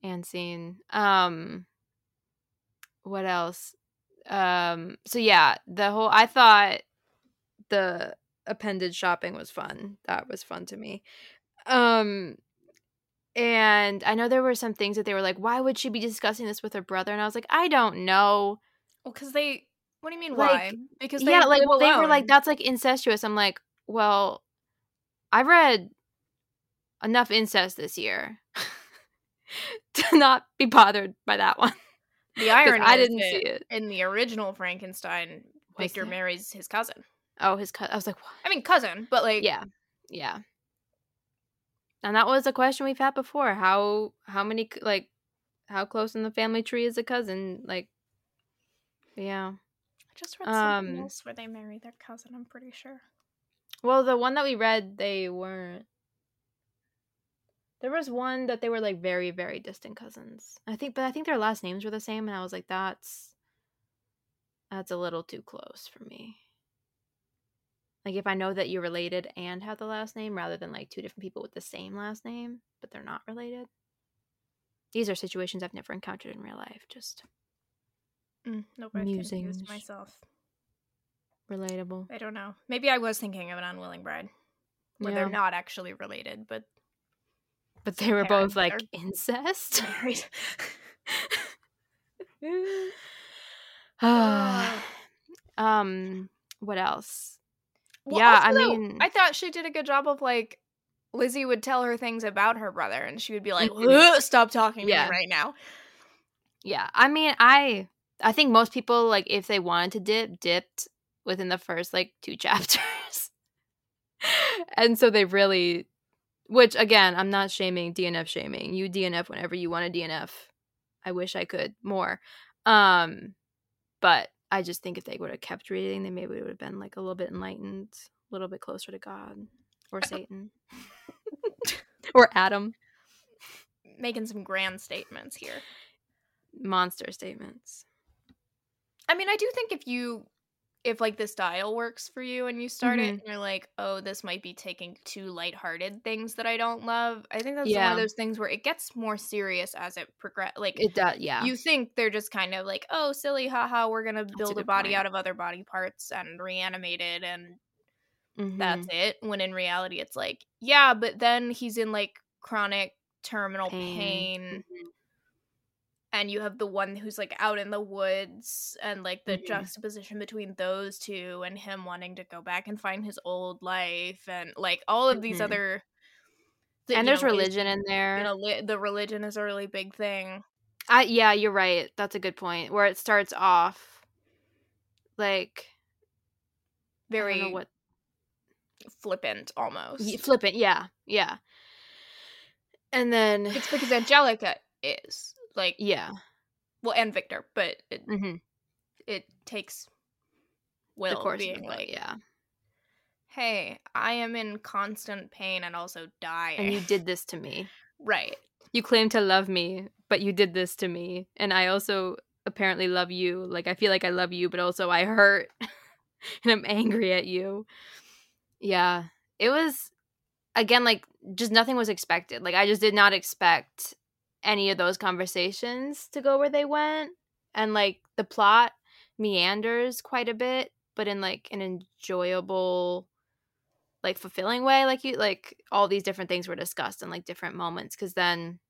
and scene. Um, what else? Um, so yeah, the whole I thought the appendage shopping was fun. That was fun to me. Um, and I know there were some things that they were like, why would she be discussing this with her brother? And I was like, I don't know. Well, because they. What do you mean? Like, why? Because they yeah, like live they were like, that's like incestuous. I'm like, well, I read enough incest this year to not be bothered by that one. The irony I didn't see it. in the original Frankenstein, Victor marries his cousin. Oh, his cut. I was like, what? I mean, cousin, but like, yeah, yeah. And that was a question we've had before. How how many like how close in the family tree is a cousin? Like, yeah. I just read something Um, else where they marry their cousin. I'm pretty sure. Well, the one that we read, they weren't. There was one that they were like very, very distant cousins. I think, but I think their last names were the same, and I was like, that's that's a little too close for me. Like if I know that you're related and have the last name, rather than like two different people with the same last name, but they're not related. These are situations I've never encountered in real life. Just Mm, nope, I Musings. myself. relatable. I don't know. Maybe I was thinking of an unwilling bride, where Yeah. they're not actually related, but But they were both like incest. married. um what else Well, Yeah, I also, though, mean- I thought she did a good job of like Lizzie would tell her things about her brother, and she would be like, Mhm. "Stop talking to me right now." yeah i mean i i think most people like if they wanted to dip dipped within the first like two chapters. And so they really which again i'm not shaming dnf shaming. You dnf whenever you want to dnf i wish i could more. Um but i just think if they would have kept reading they maybe would have been like a little bit enlightened a little bit closer to god or satan. Or adam. Making some grand statements here. monster statements. I mean, I do think if you if like the style works for you and you start it Mhm. and you're like, oh, this might be taking too lighthearted things that I don't love. I think that's one Yeah. of those things where it gets more serious as it progress. Like It does, yeah. you think they're just kind of like, oh, silly, haha, we're gonna build a, good body point. out of other body parts and reanimate it, and Mhm. that's it. When in reality, it's like, yeah, but then he's in like chronic terminal pain, Mhm. And you have the one who's like out in the woods, and like the Mhm. juxtaposition between those two, and him wanting to go back and find his old life, and like all of these Mhm. other. that, And there's know, religion in you there. know, li- the religion is a really big thing. I yeah, you're right. That's a good point. Where it starts off like Very what flippant almost. y- flippant, yeah. Yeah. And then It's because Angelika is like yeah. well, and Victor, but it, Mhm. it takes The Will course being it, like, yeah. "Hey, I am in constant pain and also dying." And you did this to me. right. You claim to love me, but you did this to me. And I also apparently love you. Like I feel like I love you, but also I hurt and I'm angry at you. Yeah. It was again like just nothing was expected. Like I just did not expect any of those conversations to go where they went. And like the plot meanders quite a bit, but in like an enjoyable like fulfilling way like you like all these different things were discussed in like different moments because then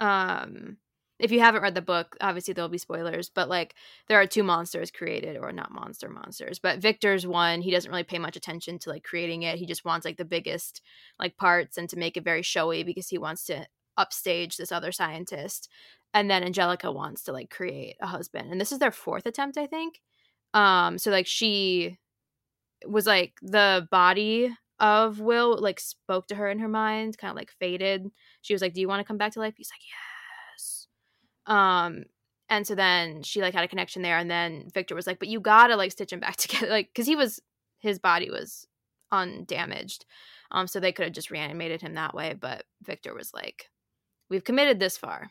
um if you haven't read the book obviously there'll be spoilers but like there are two monsters created or not monster monsters but victor's one he doesn't really pay much attention to like creating it he just wants like the biggest like parts and to make it very showy because he wants to upstage this other scientist and then angelika wants to like create a husband and this is their fourth attempt i think. Um so like she was like the body of will like spoke to her in her mind kind of like faded. She was like do you want to come back to life? He's like yes. Um and so then she like had a connection there and then victor was like but you gotta like stitch him back together like because he was his body was undamaged. Um so they could have just reanimated him that way but victor was like we've committed this far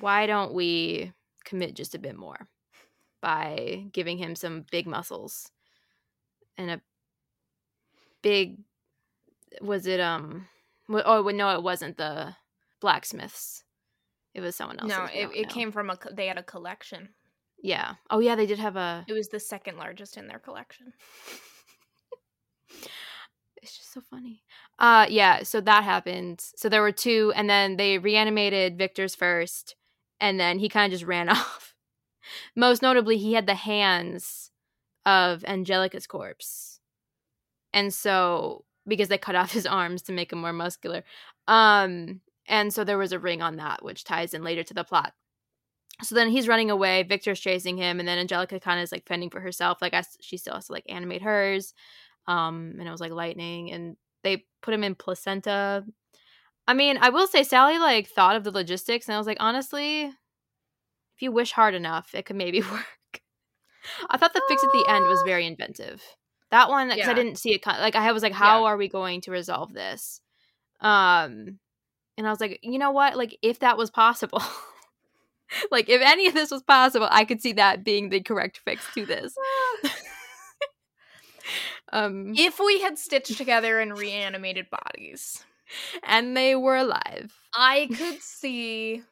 why don't we commit just a bit more by giving him some big muscles and a big was it um oh no it wasn't the blacksmiths it was someone else No, it, it came from a. They had a collection. yeah oh yeah they did have a It was the second largest in their collection. it's just so funny uh yeah so that happened. So there were two and then they reanimated victor's first and then he kind of just ran off. Most notably he had the hands of angelika's corpse. And so because they cut off his arms to make him more muscular um and so there was a ring on that which ties in later to the plot. So then he's running away victor's chasing him and then angelika kind of is like fending for herself. Like I, she still has to like animate hers um and it was like lightning and they put him in placenta. I mean i will say sally like thought of the logistics and i was like honestly if you wish hard enough it could maybe work. I thought the fix at the end was Ah. very inventive. That one because i didn't see it like i was like how Yeah. are we going to resolve this? Um and i was like you know what? Like if that was possible like if any of this was possible i could see that being the correct fix to this um if we had stitched together and reanimated bodies, and they were alive I could see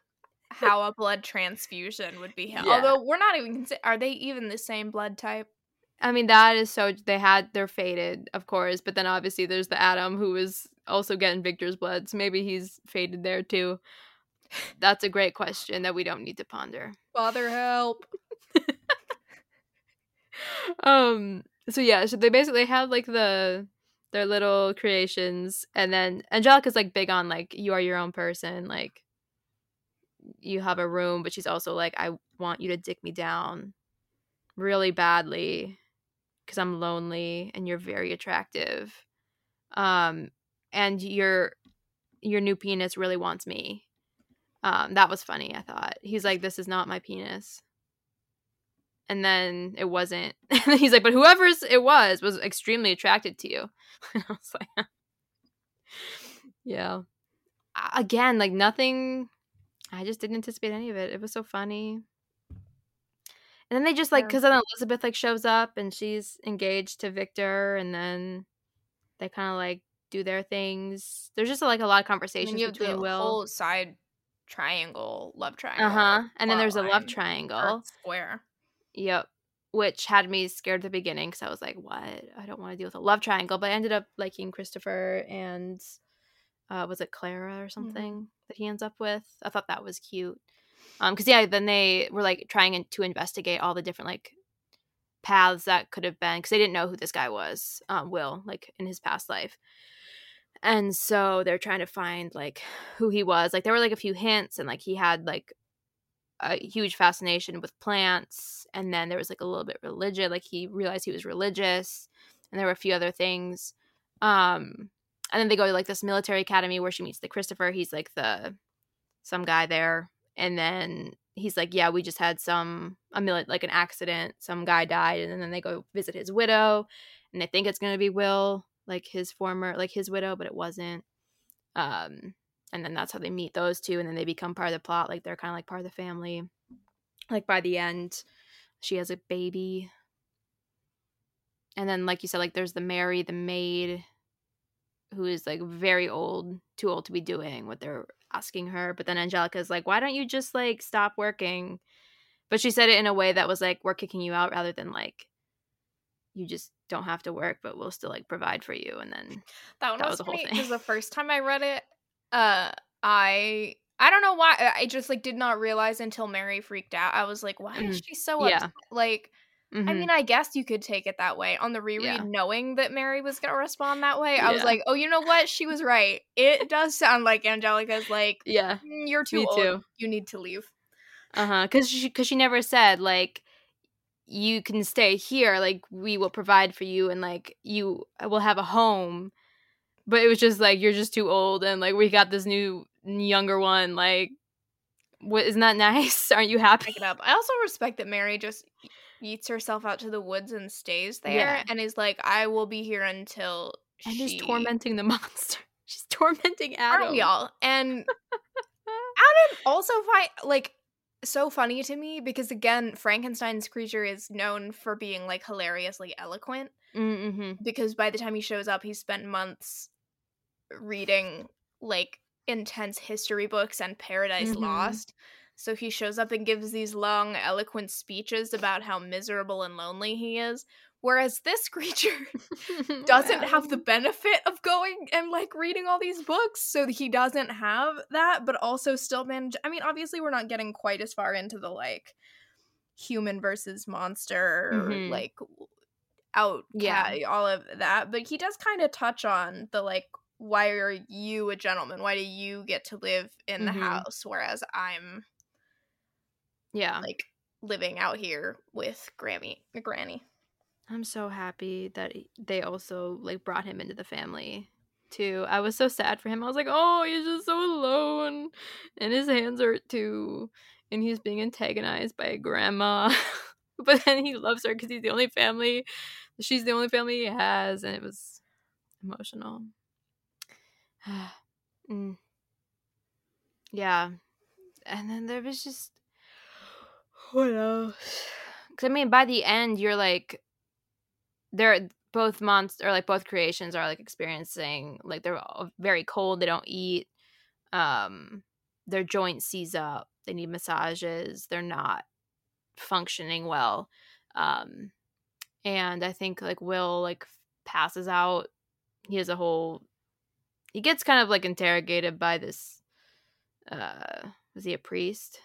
how a blood transfusion would be. held. Yeah. Although we're not even. Are they even the same blood type? I mean, that is so. They had they're faded, of course, but then obviously there's the Adam who is also getting Victor's blood, so maybe he's faded there too. That's a great question that we don't need to ponder. Father, help! Um. So yeah, so they basically have like the their little creations, and then Angelika's like big on like you are your own person, like you have a room, but she's also like I want you to dick me down really badly because I'm lonely and you're very attractive. Um, and your your new penis really wants me. Um, that was funny. I thought he's like, "This is not my penis," and then it wasn't. And then he's like, "But whoever's it was was extremely attracted to you." And I was like, "Yeah." Again, like nothing. I just didn't anticipate any of it. It was so funny. And then they just like because then Elizabeth like shows up and she's engaged to Victor, and then they kind of like do their things. There's just like a lot of conversations you have between the Will. whole side triangle, love triangle. Uh huh. And then there's a love triangle. square. Yep. Which had me scared at the beginning because I was like, what? I don't want to deal with a love triangle. But I ended up liking Christopher and uh, was it Clara or something that he ends up with? I thought that was cute. Um, because yeah, then they were like trying to investigate all the different like paths that could have been because they didn't know who this guy was, um, Will, like in his past life. And so they're trying to find like who he was. Like there were like a few hints, and like he had like a huge fascination with plants and then there was like a little bit religious like he realized he was religious and there were a few other things um and then they go to like this military academy where she meets the christopher he's like the some guy there and then he's like yeah we just had some a mili- like an accident some guy died and then they go visit his widow and they think it's going to be will like his former like his widow but it wasn't um and then that's how they meet those two and then they become part of the plot like they're kind of like part of the family like by the end she has a baby. And then like you said like there's the mary the maid who is like very old too old to be doing what they're asking her. But then angelika's like why don't you just like stop working? But she said it in a way that was like we're kicking you out rather than like you just don't have to work but we'll still like provide for you. And then That one That was, was the whole funny thing. because the first time I read it, uh, I I don't know why I- I just like did not realize until Mary freaked out. I was like, why is she so Yeah. upset? Like, I Mhm. mean, I guess you could take it that way on the reread, Yeah. knowing that Mary was gonna respond that way. I was like, oh, you know what? She was right. It does sound like Angelika's like, yeah "Mm, you're too old. too You need to leave. Uh-huh. Cause she cause she never said like you can stay here, like we will provide for you and like you will have a home. But it was just like you're just too old and like we got this new younger one, like what isn't that nice? Aren't you happy? It up. I also respect that Mary just eats herself out to the woods and stays there, Yeah. and is like, I will be here until And she just tormenting the monster. She's tormenting aren't Adam. we all? And Adam also find like so funny to me because again, Frankenstein's creature is known for being like hilariously eloquent. Mm-hmm. Because by the time he shows up, he's spent months reading like intense history books and Paradise Mhm. Lost. So he shows up and gives these long, eloquent speeches about how miserable and lonely he is. Whereas this creature doesn't have the benefit of going and like reading all these books so he doesn't have that but also still manage i mean obviously we're not getting quite as far into the like human versus monster Mhm. like out Yeah. all of that but he does kind of touch on the like why are you a gentleman why do you get to live in the Mhm. house whereas i'm Yeah. like living out here with grammy granny I'm so happy that they also like brought him into the family too. I was so sad for him. I was like, "Oh, he's just so alone, and his hands hurt too, and he's being antagonized by a grandma." but then he loves her because he's the only family. She's the only family he has, and it was emotional. Mm. Yeah, and then there was just what else? Because I mean, by the end, you're like, they're both monsters, or like both creations are like experiencing like they're very cold. They don't eat. Um, their joints seize up. They need massages. They're not functioning well. Um, and I think like Will like passes out. He has a whole. He gets kind of like interrogated by this. Uh, was he a priest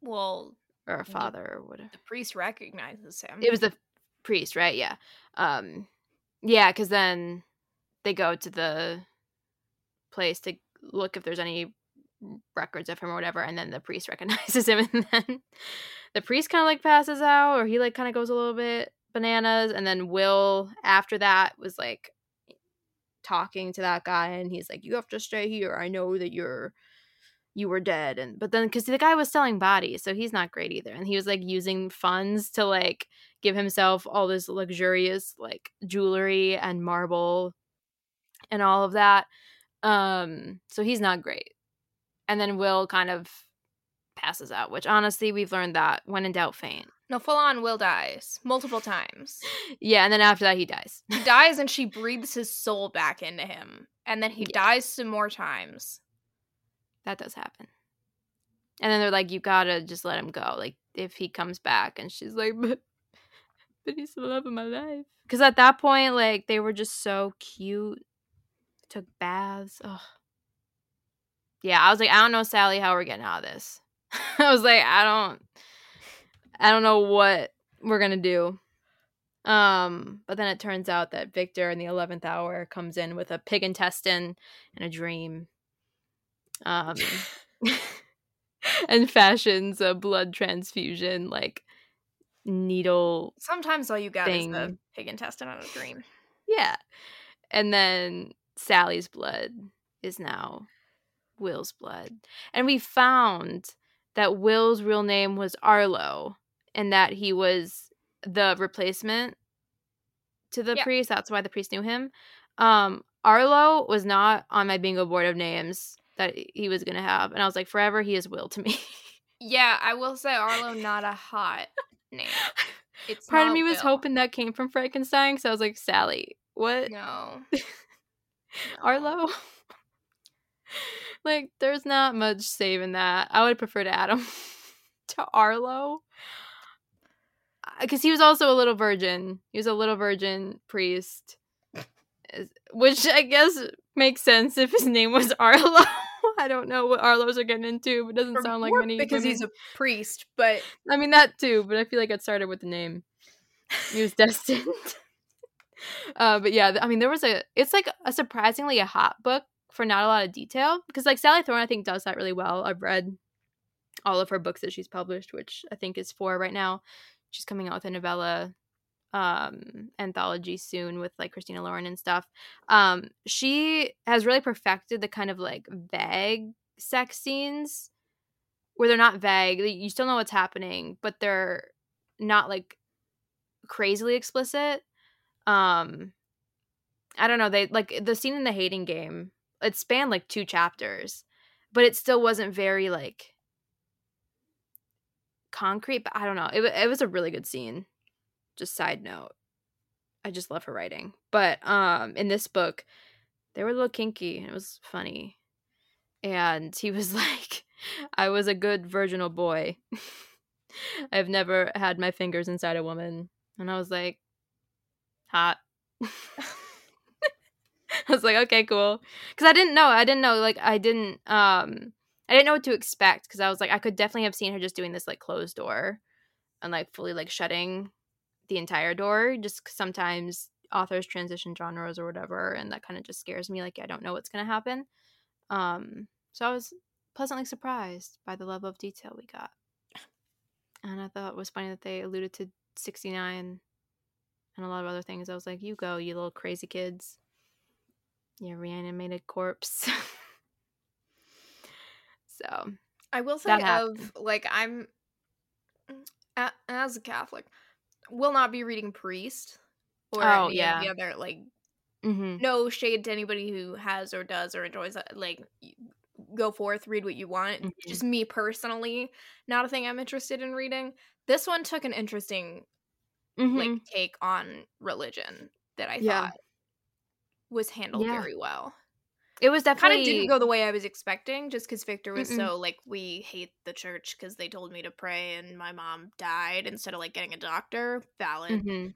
well or a The- father or whatever? the priest recognizes him it was the priest right yeah um yeah because then they go to the place to look if there's any records of him or whatever and then the priest recognizes him and then the priest kind of like passes out or he like kind of goes a little bit bananas and then will after that was like talking to that guy and he's like you have to stay here i know that you're you were dead and but then because the guy was selling bodies so he's not great either and he was like using funds to like give himself all this luxurious like jewelry and marble and all of that um so he's not great and then will kind of passes out. Which honestly, we've learned that when in doubt, faint. No, full on Will dies multiple times. Yeah, and then after that, he dies. He dies and she breathes his soul back into him. And then he Yeah. dies some more times. That does happen. And then they're like, you gotta just let him go. Like, if he comes back. And she's like, but, but he's the love of my life. Because at that point, like, they were just so cute. Took baths. Ugh. Yeah, I was like, I don't know, Sally, how we're getting out of this. I was like, I don't, I don't know what we're gonna do. Um, but then it turns out that Victor in the eleventh hour comes in with a pig intestine and a dream. Um, and fashions a blood transfusion like needle Sometimes all you got is the pig intestine on a dream. yeah and then sally's blood is now will's blood and we found that will's real name was arlo and that he was the replacement to the Yep. priest that's why the priest knew him um arlo was not on my bingo board of names that he was gonna have and i was like forever he is will to me Yeah, I will say Arlo not a hot name. It's Part of me was Will. hoping that came from Frankenstein, so I was like, Sally, what? No. Arlo? like, there's not much saving that. I would prefer to add him to Arlo. Because he was also a little virgin. He was a little virgin priest. Which I guess makes sense if his name was Arlo. I don't know what Arlos are getting into, but it doesn't Or- sound like many. because he's a priest, but I mean that too, but I feel like it started with the name. He was destined. uh, but yeah, I mean there was a. It's like a surprisingly a hot book for not a lot of detail because like Sally Thorne I think does that really well. I've read all of her books that she's published, which I think is four right now. She's coming out with a novella um anthology soon with like Christina Lauren and stuff. Um she has really perfected the kind of like vague sex scenes where they're not vague. You still know what's happening, but they're not like crazily explicit. Um I don't know, they like the scene in the hating game, it spanned like two chapters, but it still wasn't very like concrete, but I don't know. It, it was a really good scene. Just side note. I just love her writing. But um in this book, they were a little kinky and it was funny. And he was like, I was a good virginal boy. I've never had my fingers inside a woman. And I was like, hot. I was like, okay, cool. Because I didn't know. I didn't know. Like, I didn't. Um, I didn't know what to expect. Because I was like, I could definitely have seen her just doing this like closed door, and like fully like shutting the entire door. Just sometimes authors transition genres or whatever, and that kind of just scares me. Like, I don't know what's gonna happen. Um, so I was pleasantly surprised by the level of detail we got, and I thought it was funny that they alluded to sixty nine and a lot of other things. I was like, you go, you little crazy kids. You reanimated corpse. so, I will say of like I'm as a Catholic, will not be reading priest or Oh, any yeah. of the other like hmm no shade to anybody who has or does or enjoys that like go forth read what you want Mhm. just me personally not a thing i'm interested in reading this one took an interesting hmm like take on religion that i Yeah. thought was handled Yeah. very well it was definitely kind of didn't go the way i was expecting just because victor was Mm-mm. so like we hate the church because they told me to pray and my mom died instead of like getting a doctor valid Mhm.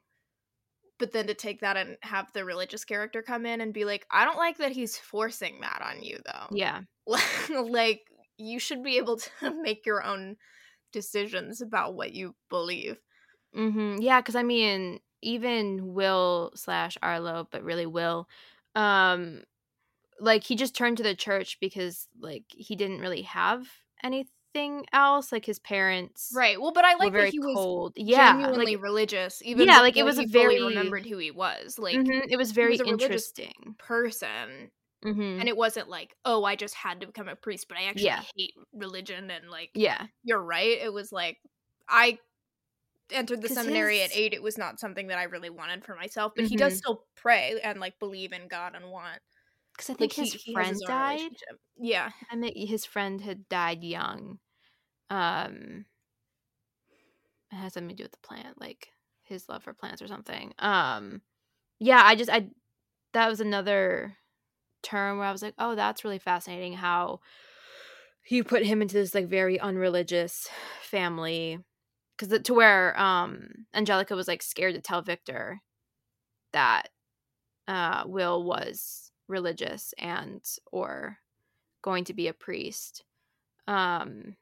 but then to take that and have the religious character come in and be like i don't like that he's forcing that on you though Yeah. like you should be able to make your own decisions about what you believe hmm Yeah, because I mean, even Will slash Arlo, but really Will, um, like he just turned to the church because like he didn't really have anything else. Like his parents, right well but i like very that he was cold. Yeah, genuinely like religious even Yeah, like, it was a very- remembered who he was like mhm, it was very was interesting. person hmm and it wasn't like oh i just had to become a priest but i actually Yeah. hate religion and like Yeah, you're right it was like i entered the seminary at eight it was not something that i really wanted for myself but he does Mhm. still pray and like believe in god and want because I think like his he, friend died. yeah I mean, his friend had died young, Um, it has something to do with the plant, like his love for plants or something. Um, yeah, I just I that was another term where I was like, oh, that's really fascinating how you put him into this like very unreligious family because to where um Angelika was like scared to tell Victor that uh Will was religious and or going to be a priest. Um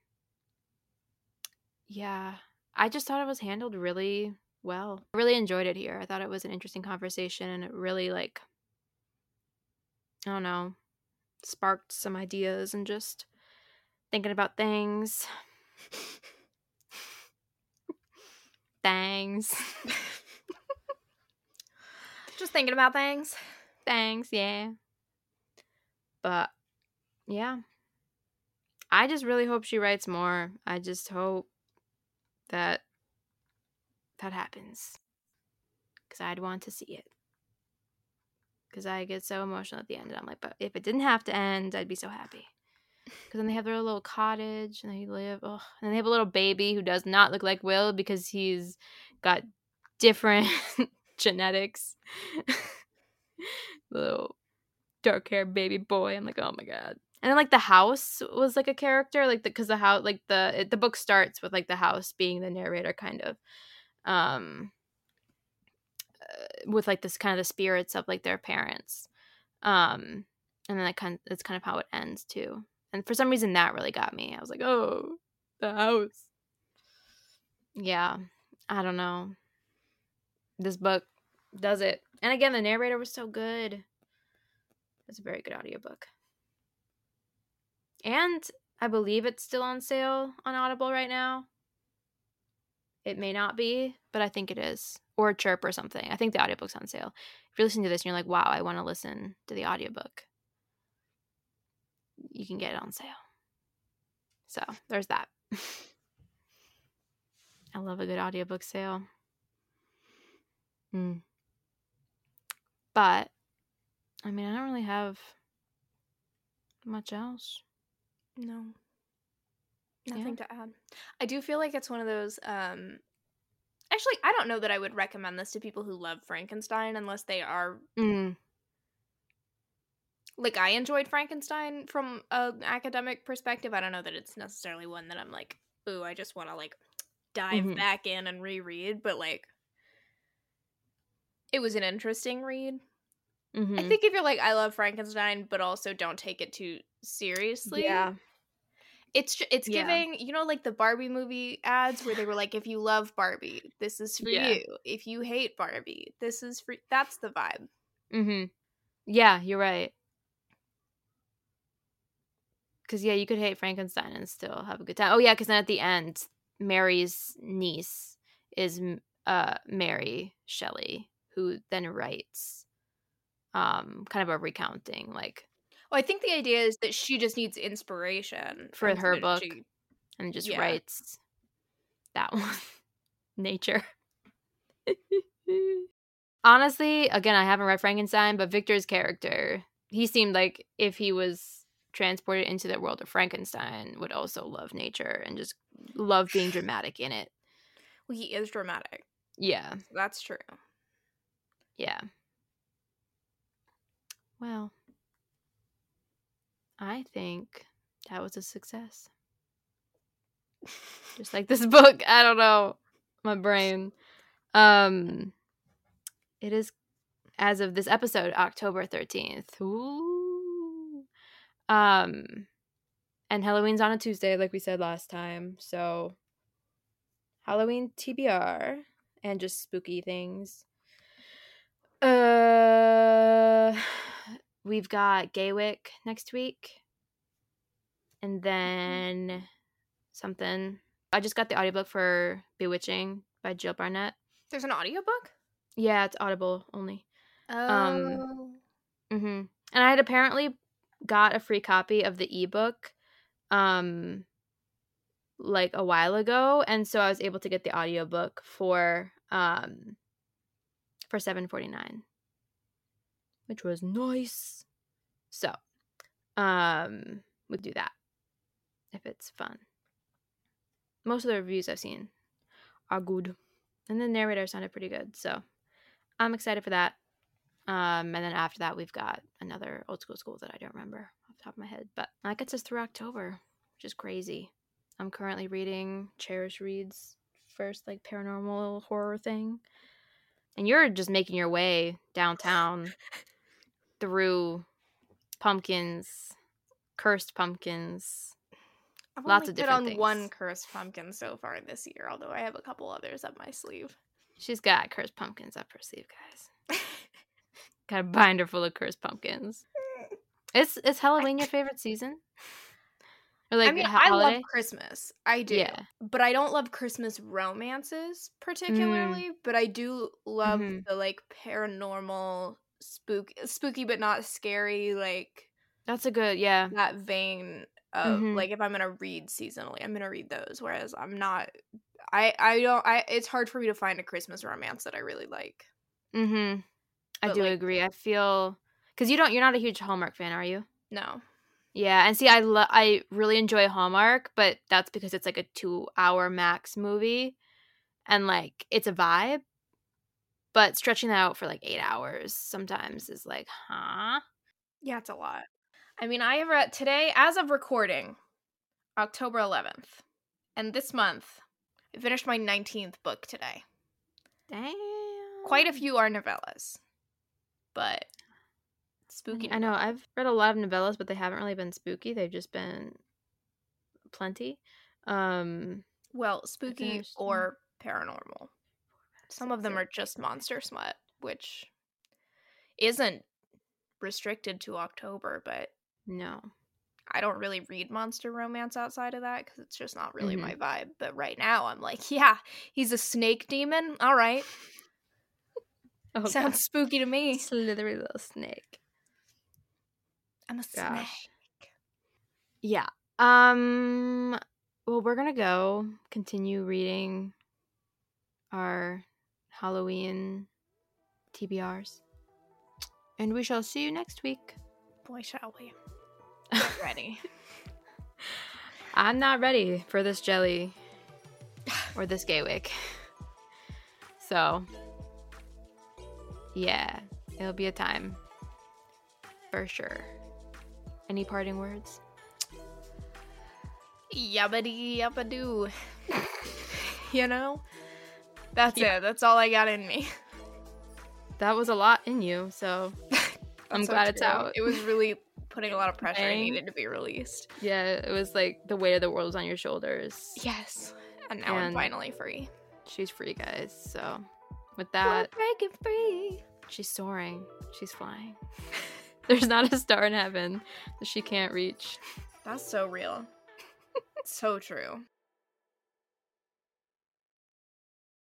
yeah, I just thought it was handled really well. I really enjoyed it here. I thought it was an interesting conversation and it really like I don't know, sparked some ideas and just thinking about things. things. Just thinking about things. Thanks, yeah. But yeah. I just really hope she writes more. I just hope that that happens. Cuz I'd want to see it. Cuz I get so emotional at the end and I'm like, but if it didn't have to end, I'd be so happy. Cuz then they have their little cottage and they live, oh, and they have a little baby who does not look like Will because he's got different genetics. little dark haired baby boy. I'm like, oh my god. And then like the house was like a character, like the because the house, like the it, the book starts with like the house being the narrator, kind of, um, uh, with like this kind of the spirits of like their parents, um, and then that kind of, that's kind of how it ends too. And for some reason that really got me. I was like, oh, the house. Yeah, I don't know. This book does it. And again, the narrator was so good. It's a very good audiobook. And I believe it's still on sale on Audible right now. It may not be, but I think it is. Or Chirp or something. I think the audiobook's on sale. If you're listening to this and you're like, wow, I want to listen to the audiobook, you can get it on sale. So there's that. I love a good audiobook sale. Mm. But I mean, I don't really have much else. No. Nothing yeah. to add. I do feel like it's one of those um actually I don't know that I would recommend this to people who love Frankenstein unless they are mm. like I enjoyed Frankenstein from an academic perspective. I don't know that it's necessarily one that I'm like, ooh, I just want to like dive mm-hmm. back in and reread, but like it was an interesting read. Mm-hmm. I think if you're like, I love Frankenstein, but also don't take it too seriously. Yeah. It's it's yeah. giving you know like the Barbie movie ads where they were like if you love Barbie this is for yeah. you if you hate Barbie this is for that's the vibe. Mm-hmm. Yeah, you're right. Cuz yeah, you could hate Frankenstein and still have a good time. Oh yeah, cuz then at the end Mary's niece is uh Mary Shelley who then writes um kind of a recounting like well, I think the idea is that she just needs inspiration for her book she, and just yeah. writes that one nature. Honestly again i haven't read frankenstein but victor's character he seemed like if he was transported into the world of frankenstein would also love nature and just love being dramatic in it. Well he is dramatic. Yeah. That's true yeah. Well, I think that was a success. Just like this book, I don't know, my brain. Um it is as of this episode October 13th. Ooh. Um and Halloween's on a Tuesday like we said last time. So Halloween TBR and just spooky things. Uh, we've got Gaywyck next week, and then something. I just got the audiobook for Bewitching by Jill Barnett. There's an audiobook? Yeah, it's Audible only. Oh. Um, mm-hmm. And I had apparently got a free copy of the ebook um like a while ago and so I was able to get the audiobook for um for 749 which was nice so um we'll do that if it's fun most of the reviews I've seen are good, and the narrator sounded pretty good. So I'm excited for that. Um, and then after that, we've got another old school school that I don't remember off the top of my head, but that gets us through October, which is crazy. I'm currently reading Charish Reid's first like paranormal horror thing, and you're just making your way downtown through pumpkins, cursed pumpkins. I've Lots only of different on one cursed pumpkin so far this year, although I have a couple others up my sleeve. She's got cursed pumpkins up her sleeve, guys. Got a binder full of cursed pumpkins. Is is Halloween your favorite season? Or like I mean, I holiday? love Christmas. I do. Yeah. But I don't love Christmas romances particularly, but I do love Mhm. the like paranormal spook spooky but not scary like That's a good yeah. that vein of Mhm. like if I'm gonna read seasonally, I'm gonna read those. Whereas I'm not I I don't I it's hard for me to find a Christmas romance that I really like. Mm-hmm. I do like- agree. I feel because you don't you're not a huge Hallmark fan, are you? No. Yeah, and see, I lo- I really enjoy Hallmark, but that's because it's like a two hour max movie, and like it's a vibe. But stretching that out for like eight hours sometimes is like, huh? Yeah, it's a lot. I mean, I have read today, as of recording, October 11th. And this month, I finished my 19th book today. Damn. Quite a few are novellas, but spooky. I know. I've read a lot of novellas, but they haven't really been spooky. They've just been plenty. Um, Well, spooky or paranormal. Some of them are just monster smut, which isn't restricted to October, but no. I don't really read monster romance outside of that because it's just not really Mhm. my vibe. But right now, I'm like, yeah, he's a snake demon. All right, Oh, sounds spooky to me. God. slithery little snake. I'm a snake. Yeah. Um. Well, we're gonna go continue reading our Halloween TBRs, and we shall see you next week. Boy, shall we? Get ready. I'm not ready for this jelly or this Gaywyck. So, yeah, it'll be a time for sure. Any parting words? Yabbity yabba doo. you know? That's Yeah. it. That's all I got in me. That was a lot in you, so I'm so glad it's out. It was really putting a lot of pressure. Dang. needed to be released. yeah, it was like the weight of the world was on your shoulders. Yes. And now I'm finally free. She's free, guys. So, with We're that, breaking free. she's soaring. She's flying. There's not a star in heaven that she can't reach. That's so real. so true.